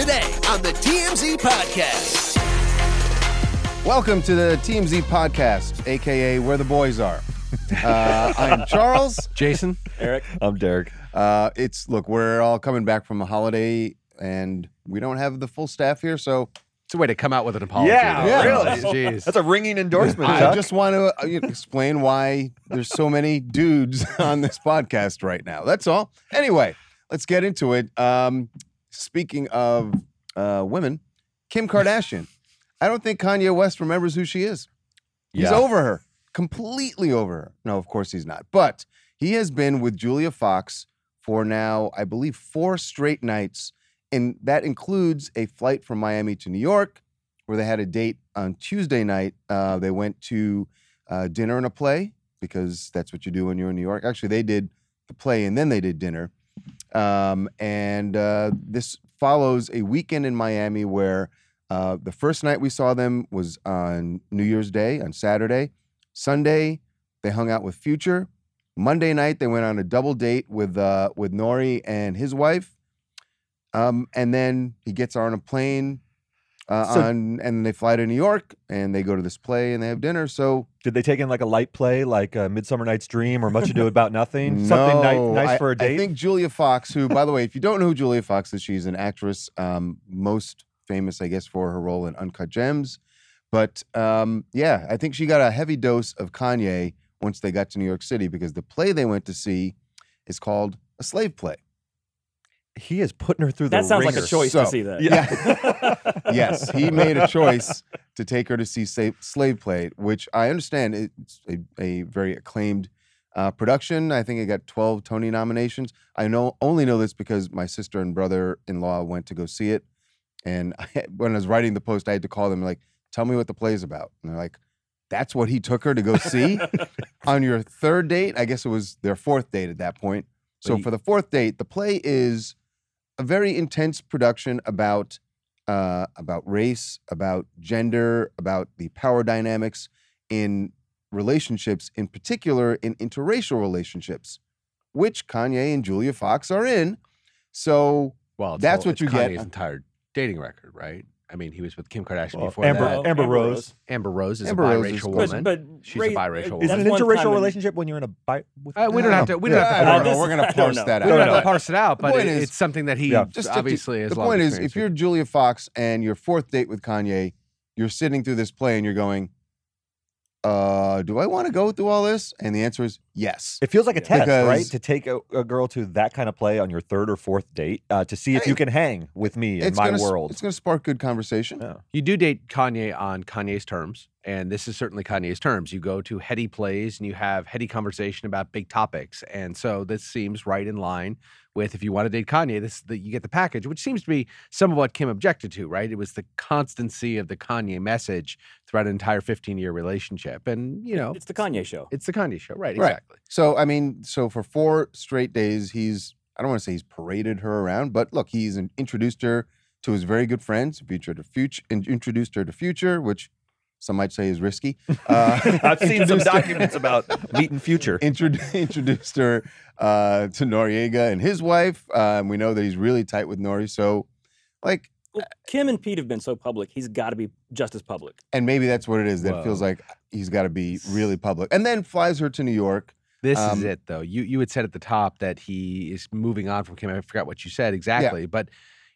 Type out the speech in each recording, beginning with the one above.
Today on the TMZ Podcast. Welcome to the TMZ podcast, aka Where the Boys Are. Uh, I'm Charles. Jason, Eric. I'm Derek. Uh, it's look, we're all coming back from a holiday, and we don't have the full staff here, so it's a way to come out with an apology. Yeah, though. really. Jeez. That's a ringing endorsement. I Chuck. just want to uh, explain why there's so many dudes on this podcast right now. That's all. Anyway, let's get into it. Um, speaking of uh, women, Kim Kardashian. I don't think Kanye West remembers who she is. He's Yeah. over her, completely over her. No, of course he's not. But he has been with Julia Fox for now, I believe, four straight nights. And that includes a flight from Miami to New York, where they had a date on Tuesday night. Uh, they went to uh, dinner and a play because that's what you do when you're in New York. Actually, they did the play and then they did dinner. Um, and uh, this follows a weekend in Miami where uh, the first night we saw them was on New Year's Day, on Saturday. Sunday, they hung out with Future. Monday night, they went on a double date with uh, with Nori and his wife. Um, and then he gets on a plane uh, So- on, and they fly to New York, and they go to this play and they have dinner. So Did they take in like a light play, like uh, Midsummer Night's Dream or Much Ado About Nothing? Something ni- no, nice I- for a date? I think Julia Fox, who, by the way, if you don't know who Julia Fox is, she's an actress, um, most famous, I guess, for her role in Uncut Gems. But um, yeah, I think she got a heavy dose of Kanye once they got to New York City because the play they went to see is called a slave play. He is putting her through the That sounds like a choice So, to see that. Yeah. yes, he made a choice to take her to see Slave, slave Play, which I understand it's a, a very acclaimed uh, production. I think it got 12 Tony nominations. I know only know this because my sister and brother-in-law went to go see it, and I, when I was writing the post, I had to call them like, "Tell me what the play is about." And they're like, "That's what he took her to go see on your third date." I guess it was their fourth date at that point. So he- for the fourth date, the play is a very intense production about uh, about race, about gender, about the power dynamics in relationships, in particular in interracial relationships, which Kanye and Julia Fox are in. So well, That's all- what you get. Kanye's entire dating record, right? I mean, he was with Kim Kardashian Well, before Amber, that. Oh, Amber Amber Rose. Rose. Amber Rose is Amber a Rose is biracial cool. woman. But, She's a biracial woman. Is it an one time interracial in- relationship when you're in a bi- with Uh, we don't have to. We don't have to. I I don't don't know. know. We're gonna parse that out. We don't have to parse it out, but it- is- it's something that he Yeah. Just obviously has the a lot of point is, if you're. Julia Fox and your fourth date with Kanye, you're sitting through this play and you're going, uh, do I want to go through all this? And the answer is yes. It feels like a test, right? To take a, a girl to that kind of play on your third or fourth date uh, to see if Hey, you can hang with me in my gonna, s- world. It's going to spark good conversation. Yeah. you do date Kanye on Kanye's terms, and this is certainly Kanye's terms. You go to heady plays and you have heady conversation about big topics, and so this seems right in line with if you want to date Kanye, this that you get the package, which seems to be some of what Kim objected to. Right? It was the constancy of the Kanye message throughout an entire 15 year relationship, and you know, It's the Kanye show. it's the Kanye show, right? Right. Exactly. So, I mean, so for four straight days, he's, I don't want to say he's paraded her around, but look, he's introduced her to his very good friends, Future to Future, in- introduced her to Future, which some might say is risky. Uh, I've seen some documents about meeting future. Introdu- introduced her uh, to Noriega and his wife. Um, we know that he's really tight with Nori. So, like, Well, Kim and Pete have been so public. He's got to be just as public. and maybe that's what it is. That feels like he's got to be really public. And then flies her to New York. This is Um, it, though. You you had said at the top that he is moving on from Kim. I forgot what you said exactly, but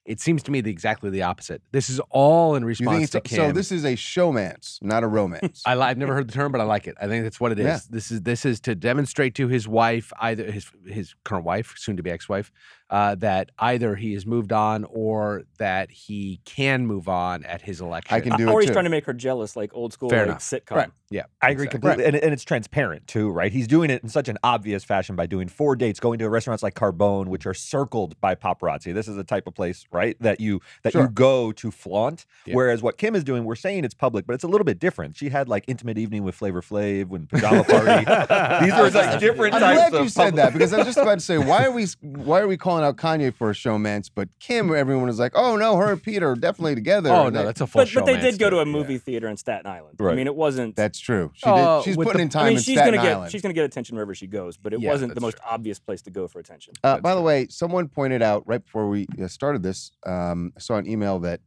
it seems to me the exactly the opposite. This is all in response to Kim. so? This is a showmance, not a romance. I, I've never heard the term, but I like it. I think that's what it is. Yeah. This is this is to demonstrate to his wife, either his his current wife, soon to be ex wife, uh, that either he has moved on or that he can move on at his election. I can do or it he's too. trying to make her jealous, like old school Fair like, enough. sitcom. Right. Yeah, I agree exactly. completely, and, and it's transparent too, right? He's doing it in such an obvious fashion by doing four dates, going to restaurants like Carbone, which are circled by paparazzi. This is a type of place, right, that you that Sure. you go to flaunt. Yeah. Whereas what Kim is doing, we're saying it's public, but it's a little bit different. She had like intimate evening with Flavor Flav, when pajama party. These are like different I'm types glad of you said that because I was just about to say why are we why are we calling out Kanye for a showmance, but Kim, everyone was like, oh no, her and Pete are definitely together. Oh no, that's a full But, but they did go to a movie theater in Staten Island. I mean, it wasn't. that's true. She Uh, did. She's putting the- in time I mean, in she's Staten gonna Island. get she's gonna get attention wherever she goes. But it Yeah, wasn't the most true. obvious place to go for attention. Uh, That's by the way, someone pointed out right before we uh, started this, um, I saw an email that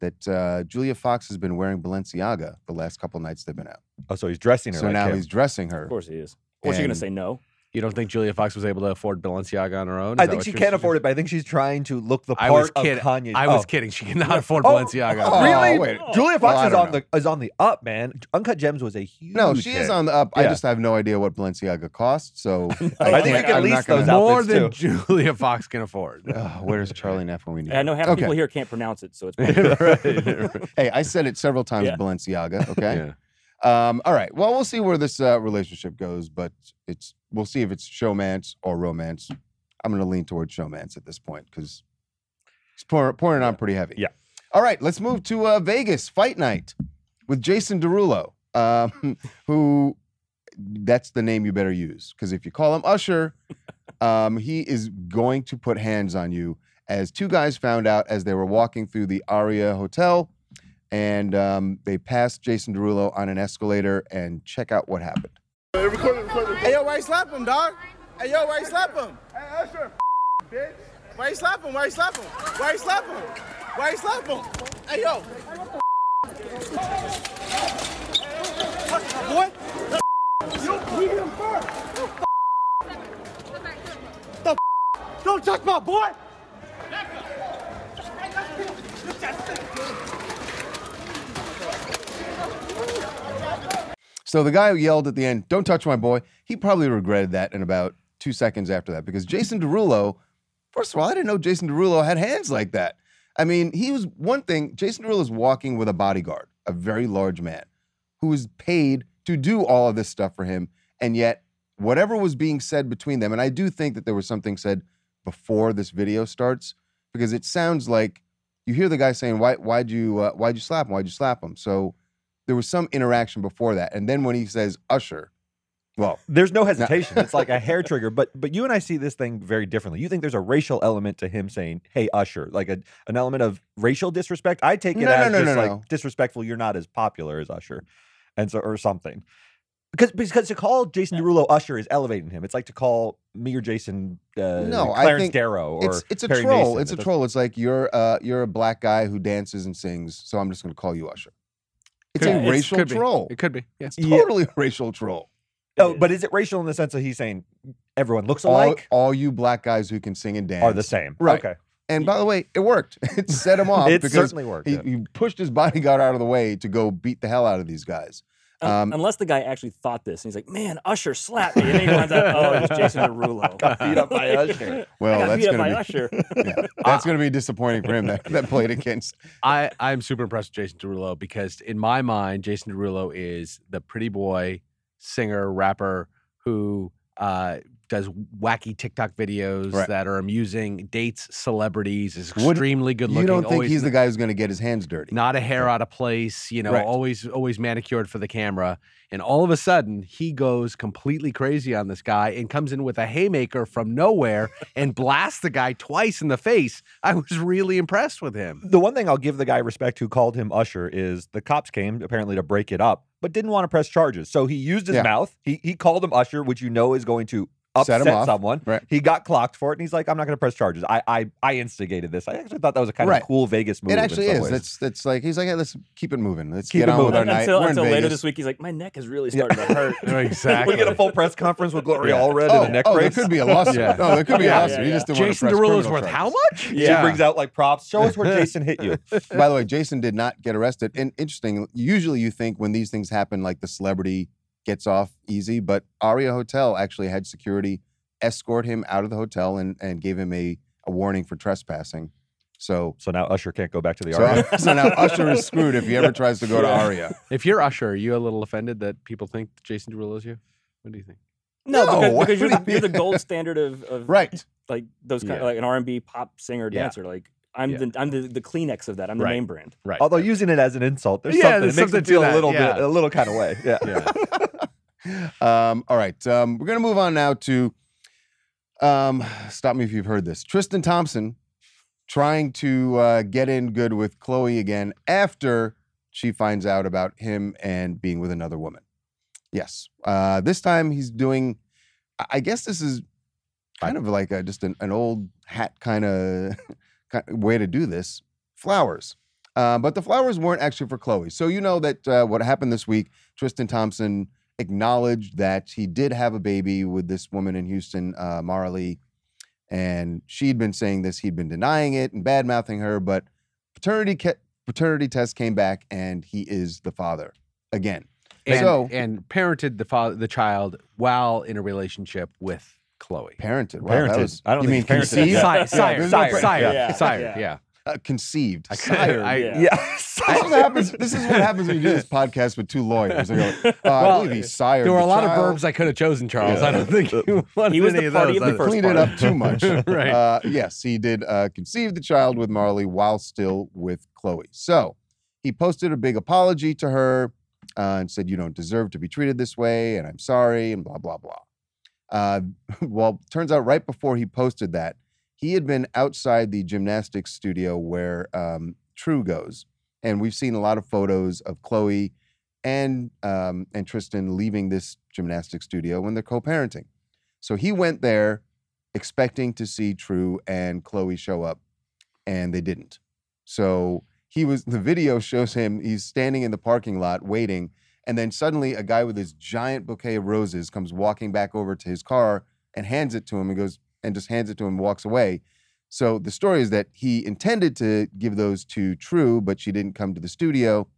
that uh, Julia Fox has been wearing Balenciaga the last couple nights they've been out. Oh, so he's dressing her. So like now Kim. he's dressing her. Of course he is. Or is she gonna say no? You don't think Julia Fox was able to afford Balenciaga on her own? Is I think she can suggesting? afford it, but I think she's trying to look the part I part was kidding. of Kanye. I was Oh. kidding. She cannot oh. afford Oh, Balenciaga. oh, really? Oh, wait. Julia Well, Fox is don't on the is on the up, man. Uncut Gems was a huge. No, she is on the up. I just have no idea what Balenciaga costs. So I think can't- can I'm lease not gonna- those More than too. Julia Fox can afford. Ugh, where's Charlie Neff when we need? It? I know half the okay. people here can't pronounce it, so it's Right. Hey, I said it several times. Yeah. Balenciaga. Okay. Um, all right. Well, we'll see where this uh, relationship goes, but it's we'll see if it's showmance or romance. I'm going to lean towards showmance at this point because he's pouring, pouring on pretty heavy. Yeah. All right. Let's move to uh, Vegas Fight Night with Jason Derulo, um, who that's the name you better use because if you call him Usher, um, he is going to put hands on you. As two guys found out as they were walking through the Aria Hotel, and um, they passed Jason Derulo on an escalator. And check out what happened. Hey yo, why you slap him, dog? Hey yo, why you slap him? Hey Usher, bitch. Why you slap him? Why you slap him? Why you slap him? Why you slap him? Hey yo. What? You beat him first. The Don't touch my boy. So the guy who yelled at the end, "Don't touch my boy," he probably regretted that in about two seconds after that because Jason Derulo. First of all, I didn't know Jason Derulo had hands like that. I mean, he was one thing. Jason Derulo is walking with a bodyguard, a very large man, who is paid to do all of this stuff for him, and yet whatever was being said between them, and I do think that there was something said before this video starts because it sounds like you hear the guy saying, "Why? Why'd you? Uh, why'd you slap him? Why'd you slap him?" So there was some interaction before that, and then when he says Usher, well, There's no hesitation. it's like a hair trigger. But but you and I see this thing very differently. You think there's a racial element to him saying, "Hey, Usher," like a an element of racial disrespect. I take it No, as no, just like disrespectful. You're not as popular as Usher, and so or something. Because because to call Jason Derulo Usher is elevating him. It's like to call me or Jason uh, No, I Clarence think Darrow or it's it's a Perry troll. Mason. It's a troll. It's like you're uh you're a black guy who dances and sings, so I'm just going to call you Usher. It's Could a be. It's- racial could be. troll. It could be. Yeah. It's Yeah. totally a racial troll. Oh, but is it racial in the sense that he's saying everyone looks All, alike? all you black guys who can sing and dance are the same. Right. Okay. And by the way, it worked. It set him off It because certainly worked. he, yeah. he pushed his bodyguard out of the way to go beat the hell out of these guys. Un- Um, Unless the guy actually thought this, and he's like, "Man, Usher slapped me," and then he finds out, "Oh, it was Jason Derulo." beat up by Usher. Well, I got that's beat up going by to be Usher. yeah, that's going to be disappointing for him that, that played against. I, I'm super impressed with Jason Derulo because in my mind, Jason Derulo is the pretty boy singer, rapper who uh, does wacky TikTok videos Right. that are amusing, dates celebrities, is Would- extremely good looking. You don't think he's the guy who's going to get his hands dirty? not a hair out of place, you know, Right. always always manicured for the camera. And all of a sudden, he goes completely crazy on this guy and comes in with a haymaker from nowhere and blasts the guy twice in the face. I was really impressed with him. The one thing I'll give the guy respect who called him Usher is the cops came apparently to break it up, but didn't want to press charges. So he used his Yeah. mouth. He he called him Usher, which you know is going to upset him off. someone. Right. He got clocked for it, and he's like, "I'm not going to press charges. I I I instigated this." I actually thought that was a kind Right. of cool Vegas move. It actually is. ways. It's it's like he's like, hey, let's keep it moving. Let's Keep get it on with moving. our night. until We're in until later this week, he's like, "My neck is really starting to hurt." exactly. we get a full press conference with Gloria Yeah. Allred Oh, and a neck oh, there brace. could be a lawsuit. Yeah. No, there could be Yeah, a lawsuit. He just didn't want Jason to press Derulo's worth how charges. much? She brings out like props. Show us where Jason hit you. By the way, Jason did not get arrested. And interesting, usually you think when these things happen, like the celebrity gets off easy, but Aria Hotel actually had security escort him out of the hotel and, and gave him a, a warning for trespassing. So, So now Usher can't go back to the so, Aria. so now Usher is screwed if he ever tries to go to Aria. If you're Usher, are you a little offended that people think Jason Derulo is you? What do you think? No, No, because, because you're, the, you you're the gold standard of, of Right. like those kind Yeah. like an R and B pop singer Yeah. dancer. Like I'm Yeah. the I'm the, the Kleenex of that. I'm the Right. name brand. Right. Although using it as an insult, there's Yeah, something. there's it makes something it to feel a little yeah. bit, a little kind of way. Yeah. yeah. Um, all right. Um, we're going to move on now to um, stop me if you've heard this. Tristan Thompson trying to uh, get in good with Khloé again after she finds out about him and being with another woman. Yes. Uh, this time he's doing, I- I guess this is kind of like a, just an, an old hat kind of way to do this flowers. Uh, but the flowers weren't actually for Khloé. So you know that uh, what happened this week, Tristan Thompson acknowledged that he did have a baby with this woman in Houston, uh, Maralee, and she'd been saying this. He'd been denying it and bad mouthing her, but paternity paternity test came back, and he is the father again. And, so and parented the father, the child while in a relationship with Khloé. parented. Wow, that Parented. was, I don't you mean think he's parented conceived? yet. Sire, sire, there's sire, pre- sire, Yeah, sire, yeah. yeah. Uh, conceived. I- Sire. I- Yeah. Yeah. This is what happens. This is what happens when you do this podcast with two lawyers. They go, uh, I Well, believe he sired. There were a the lot of verbs I could have chosen, Charles. Yeah. I don't think you wanted He was any the of party those. of the I- first cleaned it up too much. Right. Uh, yes, he did uh, conceive the child with Maralee while still with Khloé. So he posted a big apology to her uh, and said, "You don't deserve to be treated this way, and I'm sorry," and blah blah blah. Uh, well, turns out right before he posted that, he had been outside the gymnastics studio where um, True goes, and we've seen a lot of photos of Khloé and um, and Tristan leaving this gymnastics studio when they're co-parenting. So he went there expecting to see True and Khloé show up, and they didn't. So he was the video shows him he's standing in the parking lot waiting, and then suddenly a guy with this giant bouquet of roses comes walking back over to his car and hands it to him and goes and just hands it to him and walks away. So the story is that he intended to give those to True, but she didn't come to the studio.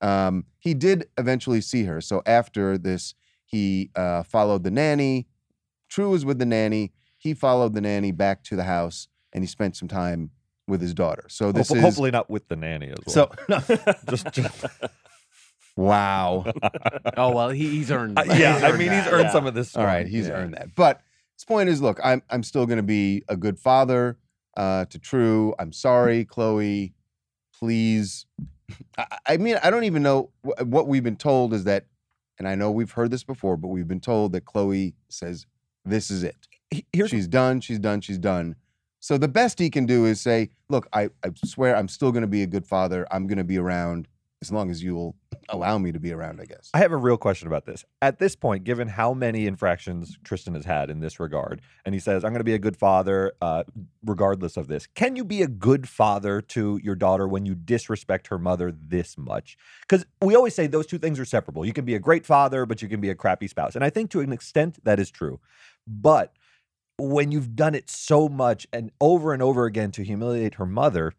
Um, he did eventually see her. So after this, he uh, followed the nanny. True was with the nanny. He followed the nanny back to the house, and he spent some time with his daughter. So this Hope- is hopefully not with the nanny as well. so. No. just, just wow. Oh well, he, he's earned. Uh, yeah, He's I mean, that. he's earned yeah. some of this. All right, he's Yeah. earned that. But his point is, look, I'm I'm still going to be a good father uh, to True. I'm sorry, Khloé. Please. I, I mean, I don't even know wh- what we've been told is that, and I know we've heard this before, but we've been told that Khloé says, "This is it. Here's she's done. She's done. She's done." So the best he can do is say, "Look, I, I swear I'm still going to be a good father. I'm going to be around as long as you'll allow me to be around." I guess. I have a real question about this. At this point, given how many infractions Tristan has had in this regard, and he says, I'm going to be a good father uh, regardless of this, can you be a good father to your daughter when you disrespect her mother this much? Because we always say those two things are separable. You can be a great father, but you can be a crappy spouse. And I think to an extent that is true. But when you've done it so much and over and over again to humiliate her mother,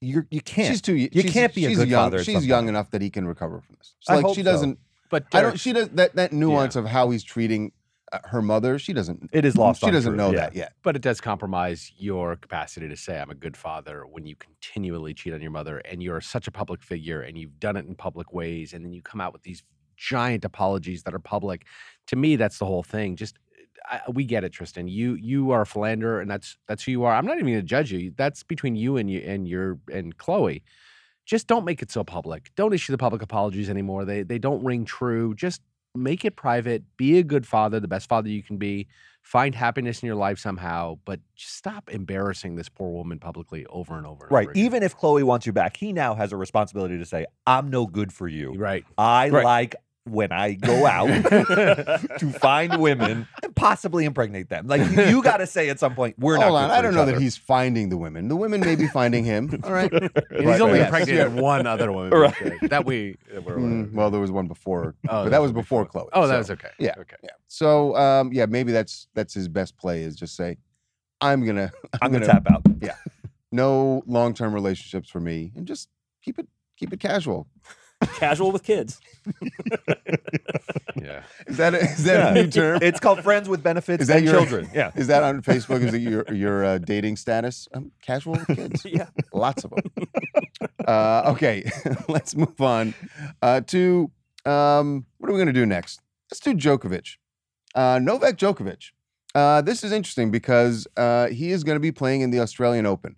you're, you can't. She's too. y- You she's- can't be a she's good young, father She's young enough that he can recover from this. It's I like hope she doesn't. But I don't. She does that. That nuance of how he's treating uh, her mother. She doesn't. it is lost She on doesn't True, know yeah. that yet. but it does compromise your capacity to say I'm a good father when you continually cheat on your mother and you're such a public figure and you've done it in public ways and then you come out with these giant apologies that are public. To me, that's the whole thing. Just I, we get it, Tristan. You you are a philanderer and that's that's who you are. I'm not even going to judge you. That's between you and you and your and Khloé. Just don't make it so public. Don't issue the public apologies anymore. They they don't ring true. Just make it private. Be a good father, the best father you can be. Find happiness in your life somehow, but just stop embarrassing this poor woman publicly over and over. And Right. over. Even if Khloé wants you back, he now has a responsibility to say, I'm no good for you. right. I Right. like when I go out to find women and possibly impregnate them. Like you, you got to say at some point, we're not. Hold good on. I don't know other. that he's finding the women. The women may be finding him. All right. And Right, he's only right. impregnated Yeah. one other woman. Right. That we that Mm, well, there was one before, Oh, but that was one before Khloé. Oh, that was okay. yeah. Okay. Yeah. So, um, yeah, maybe that's that's his best play is just say, I'm gonna, I'm going to tap out. Yeah, no long term relationships for me, and just keep it keep it casual. Casual with kids. Yeah. Is that a, is that a new term? It's called friends with benefits Is that and your children. Yeah. Is that on Facebook? Is it your your uh, dating status? Um, casual with kids. Yeah. Lots of them. uh, okay, let's move on uh, to um, what are we going to do next? Let's do Djokovic. Uh, Novak Djokovic. Uh, this is interesting because uh, he is going to be playing in the Australian Open,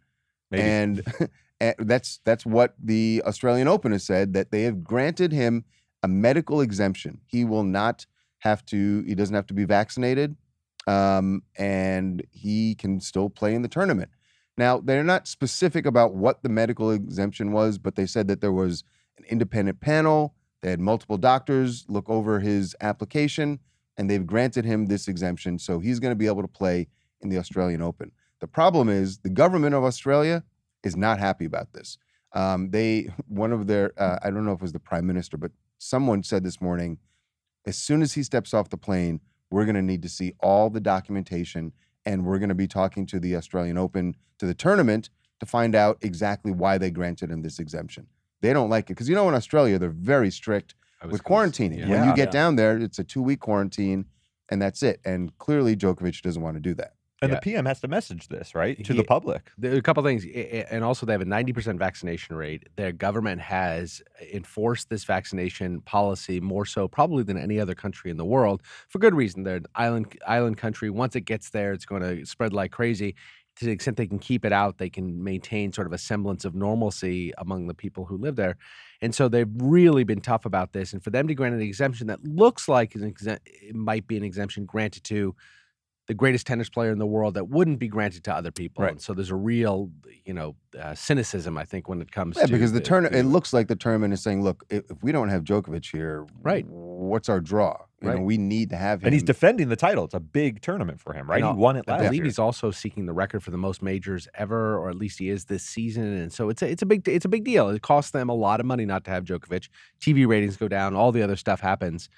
Maybe. and and that's that's what the Australian Open has said that they have granted him a medical exemption. He will not have to. He doesn't have to be vaccinated, um, and he can still play in the tournament. Now they're not specific about what the medical exemption was, but they said that there was an independent panel. They had multiple doctors look over his application, and they've granted him this exemption, so he's going to be able to play in the Australian Open. The problem is the government of Australia is not happy about this. Um, they one of their uh, I don't know if it was the prime minister, but someone said this morning, as soon as he steps off the plane, we're going to need to see all the documentation, and we're going to be talking to the Australian Open to the tournament to find out exactly why they granted him this exemption. They don't like it because you know in Australia they're very strict with quarantining. yeah. When you get Yeah. down there, it's a two week quarantine, and that's it. And clearly Djokovic doesn't want to do that. And Yeah. the PM has to message this, right? To He- the public. There a couple things, and also they have a 90% vaccination rate. Their government has enforced this vaccination policy more so probably than any other country in the world for good reason. They're an island island country. Once it gets there, it's going to spread like crazy. To the extent they can keep it out, they can maintain sort of a semblance of normalcy among the people who live there. And so they've really been tough about this. And for them to grant an exemption that looks like an exemp- it might be an exemption granted to the greatest tennis player in the world that wouldn't be granted to other people. Right. And so there's a real, you know, uh, cynicism, I think, when it comes Yeah, to because the tournament, it looks like the tournament is saying, look, if, if we don't have Djokovic here, Right. what's our draw? You know, Right. we need to have him. And he's defending the title. It's a big tournament for him, right? And He I'll- won it I believe year. he's also seeking the record for the most majors ever, or at least he is this season. And so it's a, it's a big it's a big deal. It costs them a lot of money not to have Djokovic. TV ratings go down, all the other stuff happens.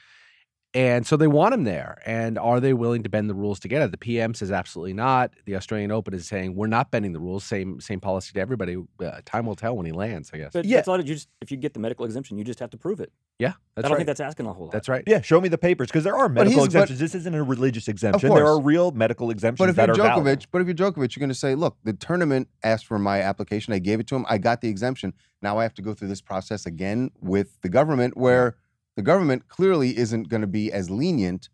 And so they want him there. And are they willing to bend the rules to get it? The PM says absolutely not. The Australian Open is saying we're not bending the rules. Same same policy to everybody. Uh, time will tell when he lands. I guess. But Yeah. that's all. You just if you get the medical exemption, you just have to prove it. yeah, I don't right. think that's asking a whole lot. that's right. Yeah, show me the papers because there are medical he's- but- exemptions. this isn't a religious exemption. There are real medical exemptions But if you're are Djokovic, valid. but if you're Djokovic, you're going to say, look, the tournament asked for my application. I gave it to him. I got the exemption. Now I have to go through this process again with the government, where the government clearly isn't going to be as lenient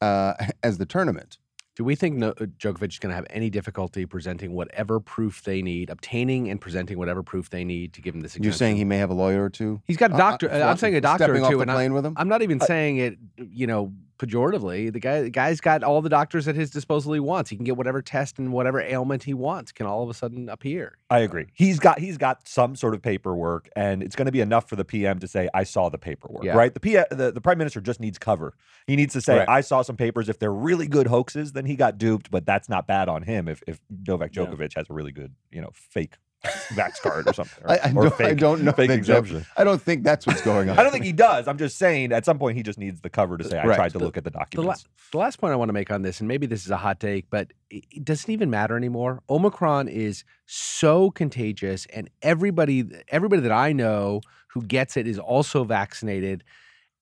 uh, as the tournament. Do we think no, uh, Djokovic is going to have any difficulty presenting whatever proof they need, obtaining and presenting whatever proof they need to give him this exemption? You're saying he may have a lawyer or two. He's got a doctor. uh, I'm saying a doctor stepping or off the and I- plane with him. I'm not even saying it, you know, pejoratively. The guy, the guy's got all the doctors at his disposal he wants. He can get whatever test and whatever ailment he wants can all of a sudden appear. I agree. He's got he's got some sort of paperwork, and it's going to be enough for the PM to say, "I saw the paperwork." Yeah. Right? The PM, the, the prime minister just needs cover. He needs to say, Right. "I saw some papers." If they're really good hoaxes, then he got duped, but that's not bad on him. If if Novak Yeah. Djokovic has a really good, you know, fake vax card or something, or, I, I, or don't, I don't know. fake exemption. I don't think that's what's going on. I don't think he does. I'm just saying, at some point, he just needs the cover to say, "I Right. tried to The- look at the The, la- documents." the last point I want to make on this, and maybe this is a hot take, but it, it doesn't even matter anymore. Omicron is so contagious, and everybody, everybody that I know who gets it is also vaccinated.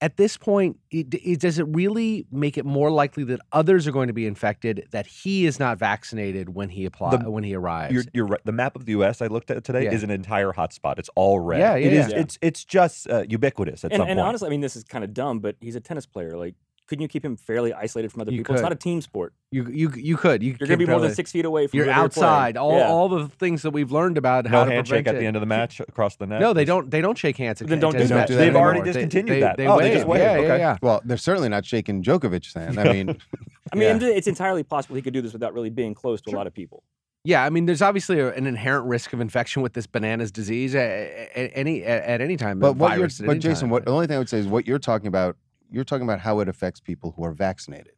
At this point, it, it, does it really make it more likely that others are going to be infected that he is not vaccinated when he apply The- when he arrives? You're, you're right. The map of the U.S. I looked at today Yeah. is an entire hotspot. It's all red. Yeah, yeah, It is. yeah. It's it's just uh, ubiquitous at And, some and point. honestly, I mean, this is kind of dumb, but he's a tennis player. Like, couldn't you keep him fairly isolated from other You people? It's not a team sport. you you you could you You're going to be more than six feet away from. You're whoever play. outside. All Yeah. all the things that we've learned about no how to handshake prevent at it. the end of the match across the net. No, they don't. They don't shake hands. At Then don't tennis do that. They've anymore. already discontinued they- that. They Oh, they just waive. waived. Yeah, yeah, Okay. yeah. Well, they're certainly not shaking Djokovic's hand. I mean, I mean, Yeah. It's entirely possible he could do this without really being close to a lot of people. Yeah, I mean, there's obviously a, an inherent risk of infection with this bananas disease at, at any at, at any time. but the what you're, but Jason, time. what the only thing I would say is what you're talking about. You're talking about how it affects people who are vaccinated,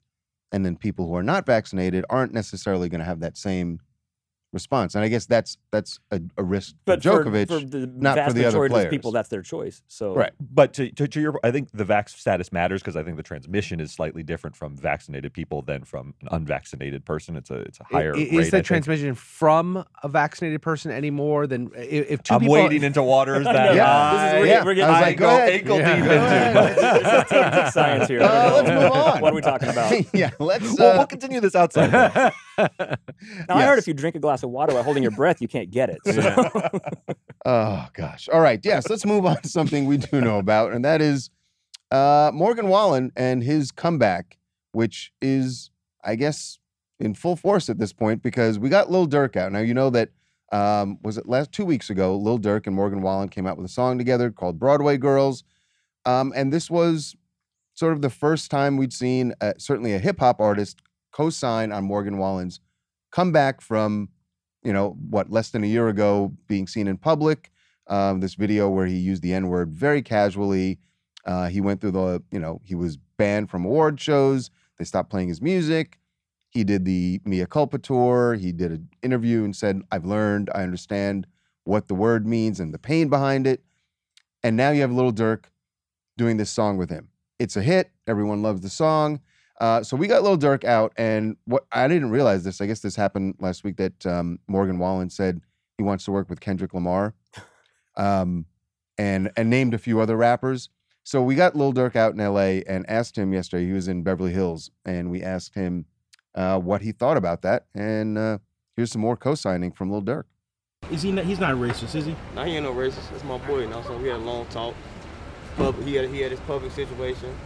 and then people who are not vaccinated aren't necessarily going to have that same response. And I guess that's that's a, a risk for But Djokovic. for, for the not for vast the other majority of players. people, that's their choice. So Right. But to, to, to your, I think the vax status matters because I think the transmission is slightly different from vaccinated people than from an unvaccinated person. It's a it's a I- higher i- rate. Is I the think. transmission from a vaccinated person any more than if, if two I'm people? wading into waters that know. Yeah. This is- we're I, we're getting- I was I like, go go ahead. ankle Yeah. deep Go into. this is team science here. Uh, let's move on. What are we talking about? yeah, let's. well, Uh, we'll continue this outside. I heard if you drink a glass of water while holding your breath, you can't get it. So. Oh gosh. All right. Yes. Let's move on to something we do know about, and that is uh, Morgan Wallen and his comeback, which is, I guess, in full force at this point because we got Lil Durk out. Now you know that um, was it last two weeks ago? Lil Durk and Morgan Wallen came out with a song together called Broadway Girls, um, and this was sort of the first time we'd seen uh, certainly a hip hop artist co-sign on Morgan Wallen's comeback from you know, what, less than a year ago, being seen in public. Um, this video where he used the N word very casually. Uh, he went through the, you know, he was banned from award shows. They stopped playing his music. He did the Mea Culpa tour. He did an interview and said, I've learned, I understand what the word means and the pain behind it. And now you have Lil Durk doing this song with him. It's a hit. Everyone loves the song. Uh, so we got Lil Durk out, and what I didn't realize this. I guess this happened last week that um, Morgan Wallen said he wants to work with Kendrick Lamar, um, and and named a few other rappers. So we got Lil Durk out in L.A. and asked him yesterday. He was in Beverly Hills, and we asked him uh, what he thought about that. And uh, here's some more co-signing from Lil Durk. Is he? Not, he's not racist, is he? Nah, he ain't no racist. That's my boy. You know, so we had a long talk. Public, he had he had his public situation.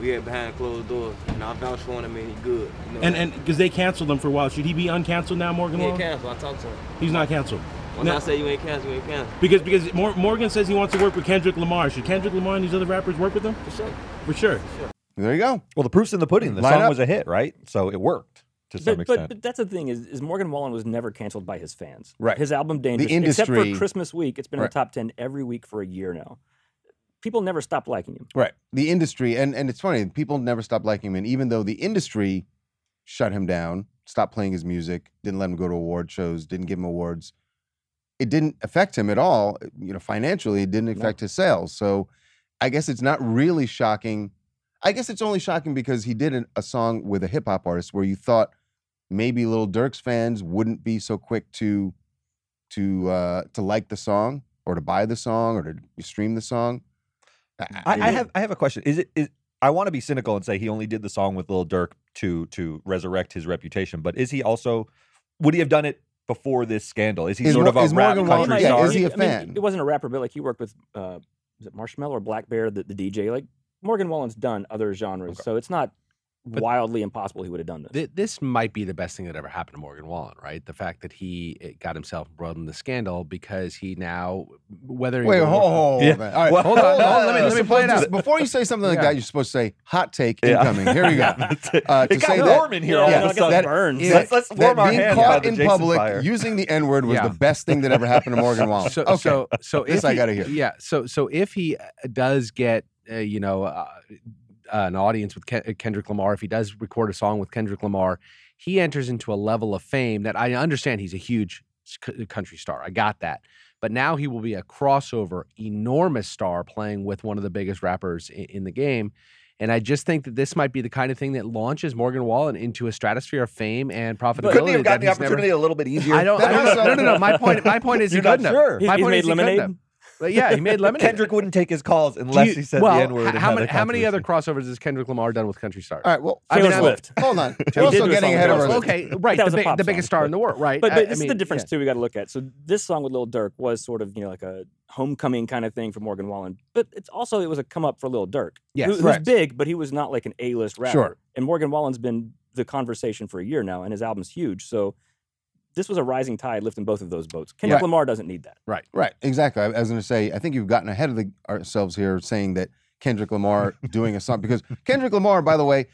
We had behind closed doors. And I vouched for him. I mean, he good. You know? And and because they canceled him for a while, should he be uncanceled now, Morgan he ain't Wallen? canceled. I talked to him. He's not canceled. When Now- I say you ain't canceled, you ain't canceled. Because because Mor- Morgan says he wants to work with Kendrick Lamar. Should Kendrick Lamar and these other rappers work with him? For sure. For sure. There you go. well, the proof's in the pudding. The Line song up. was a hit, right? So it worked to some But, but, extent. but that's the thing is, is Morgan Wallen was never canceled by his fans. Right. His album Dangerous, except industry- for Christmas week, it's been in the top ten every week for a year now. People never stopped liking him. Right. The industry, and and it's funny, people never stopped liking him. And even though the industry shut him down, stopped playing his music, didn't let him go to award shows, didn't give him awards, it didn't affect him at all. You know, financially, it didn't affect his sales. So I guess it's not really shocking. I guess it's only shocking because he did an, a song with a hip hop artist where you thought maybe Lil Durk's fans wouldn't be so quick to to uh, to like the song or to buy the song or to stream the song. I, I have I have a question. Is it is I want to be cynical and say he only did the song with Lil Durk to to resurrect his reputation, but is he also would he have done it before this scandal? Is he Is sort of a is rap Morgan country Wallen- yeah, star? is he a I mean, fan? it wasn't a rapper, but like he worked with, uh, is it Marshmello or blackbear, the, the DJ? Like Morgan Wallen's done other genres, so it's not But- wildly impossible he would have done this. Th- this might be the best thing that ever happened to Morgan Wallen, right? The fact that he got himself embroiled in the scandal because he now, whether he Wait, will- hold, hold, Yeah. hold on. All right, Well, hold on, hold on, let me- let me play it out. Before you say something like Yeah. that, you're supposed to say "hot take Yeah. incoming." Here we go. That's it. Uh, to it got say that- warm in here Yeah, all no, of I a got sudden. burned. Let's, let's warm that our being caught in Jason public fire. using the N word was Yeah. the best thing that ever happened to Morgan Wallen. So, okay. so, so This if I gotta hear. Yeah. So, so if he uh, does get, uh, you know, uh, Uh, an audience with Ken- uh, Kendrick Lamar, if he does record a song with Kendrick Lamar, he enters into a level of fame that I understand he's a huge c- uh, country star. I got that. But now he will be a crossover, enormous star playing with one of the biggest rappers in, in the game. And I just think that this might be the kind of thing that launches Morgan Wallen into a stratosphere of fame and profitability. Couldn't he have gotten the he's never- opportunity a little bit easier? I don't. I don't know. No, no, no. My point. My point is You're not couldn't have. sure. He's, My he's point made is he couldn't lemonade. Have. But yeah, he made lemonade. Kendrick wouldn't take his calls unless you- he said well, the N word. How many? How many other crossovers has Kendrick Lamar done with country stars? All right. Well, Taylor I'm- Swift. hold on. We're also did do a getting ahead of ourselves. Taylor Swift. Okay, right. That The, a big, pop the biggest song, star in the world, right? But, but I this is mean, the difference yeah. too. We got to look at. So this song with Lil Durk was sort of you know like a homecoming kind of thing for Morgan Wallen, but it's also it was a come up for Lil Durk. Yes. who, who's Correct. big, but he was not like an A list rapper. Sure. And Morgan Wallen's been the conversation for a year now, and his album's huge. So this was a rising tide lifting both of those boats. Kendrick Right. Lamar doesn't need that. Right. Right. Exactly. I, I was going to say. I think you've gotten ahead of the, ourselves here, saying that Kendrick Lamar doing a song because Kendrick Lamar, by the way,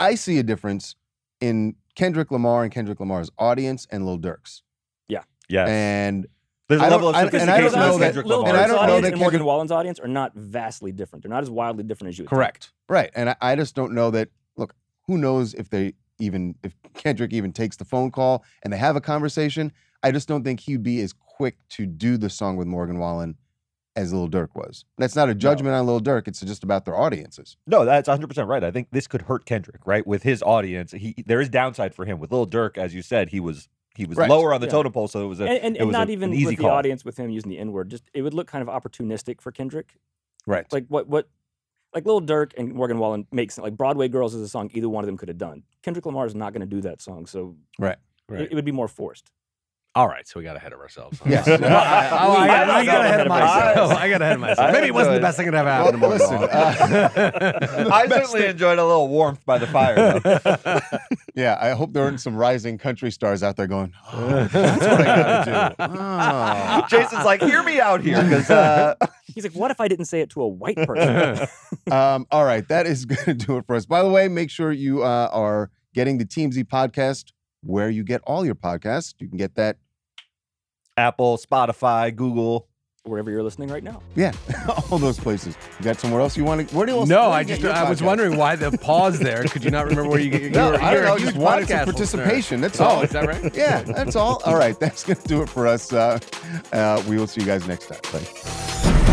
I see a difference in Kendrick Lamar and Kendrick Lamar's audience and Lil Durk's. Yeah, yes. And There's a I level don't- of I- and I don't know that- Kendrick Lil and I Durk's don't know audience that and Morgan Wallen's audience are not vastly different. They're not as wildly different as you would think. Correct. Right. And I, I just don't know that. Look, who knows if they even if Kendrick even takes the phone call and they have a conversation, I just don't think he'd be as quick to do the song with Morgan Wallen as Lil Durk was. That's not a judgment on Lil Durk. It's just about their audiences. No, that's 100% right. I think this could hurt Kendrick, right? With his audience, he there is downside for him. With Lil Durk, as you said, he was he was Right. lower on the Yeah. totem pole, so it was a and, and, it and was not a- even an easy with the call. audience with him using the N word. Just it would look kind of opportunistic for Kendrick. Right. Like what what like Lil Durk and Morgan Wallen makes like Broadway Girls is a song either one of them could have done. Kendrick Lamar is not going to do that song, so Right. it, it would be more forced. All right, so we got ahead of ourselves. Yes. Well, I, oh, I, got, I I got ahead of myself. myself. I got ahead of myself. Maybe it wasn't the best thing that ever happened to Well, Morgan listen, Wallen. I certainly enjoyed a little warmth by the fire. though. Yeah, I hope there aren't some rising country stars out there going, oh, that's what I gotta do. Oh. Jason's like, hear me out here, because uh, He's like, what if I didn't say it to a white person? Um, all right, that is going to do it for us. By the way, make sure you uh, are getting the TMZ podcast where you get all your podcasts. You can get that, Apple, Spotify, Google. Wherever you're listening right now. yeah, all those places. You got somewhere else you want to? Where else? No, where do I just your I was wondering why the pause there. Could you not remember where you get your No, you're, I don't know. Just wanted some podcast listener. participation. That's Oh, all. is that right? Yeah, that's all. All right, that's going to do it for us. Uh, uh, we will see you guys next time. Bye.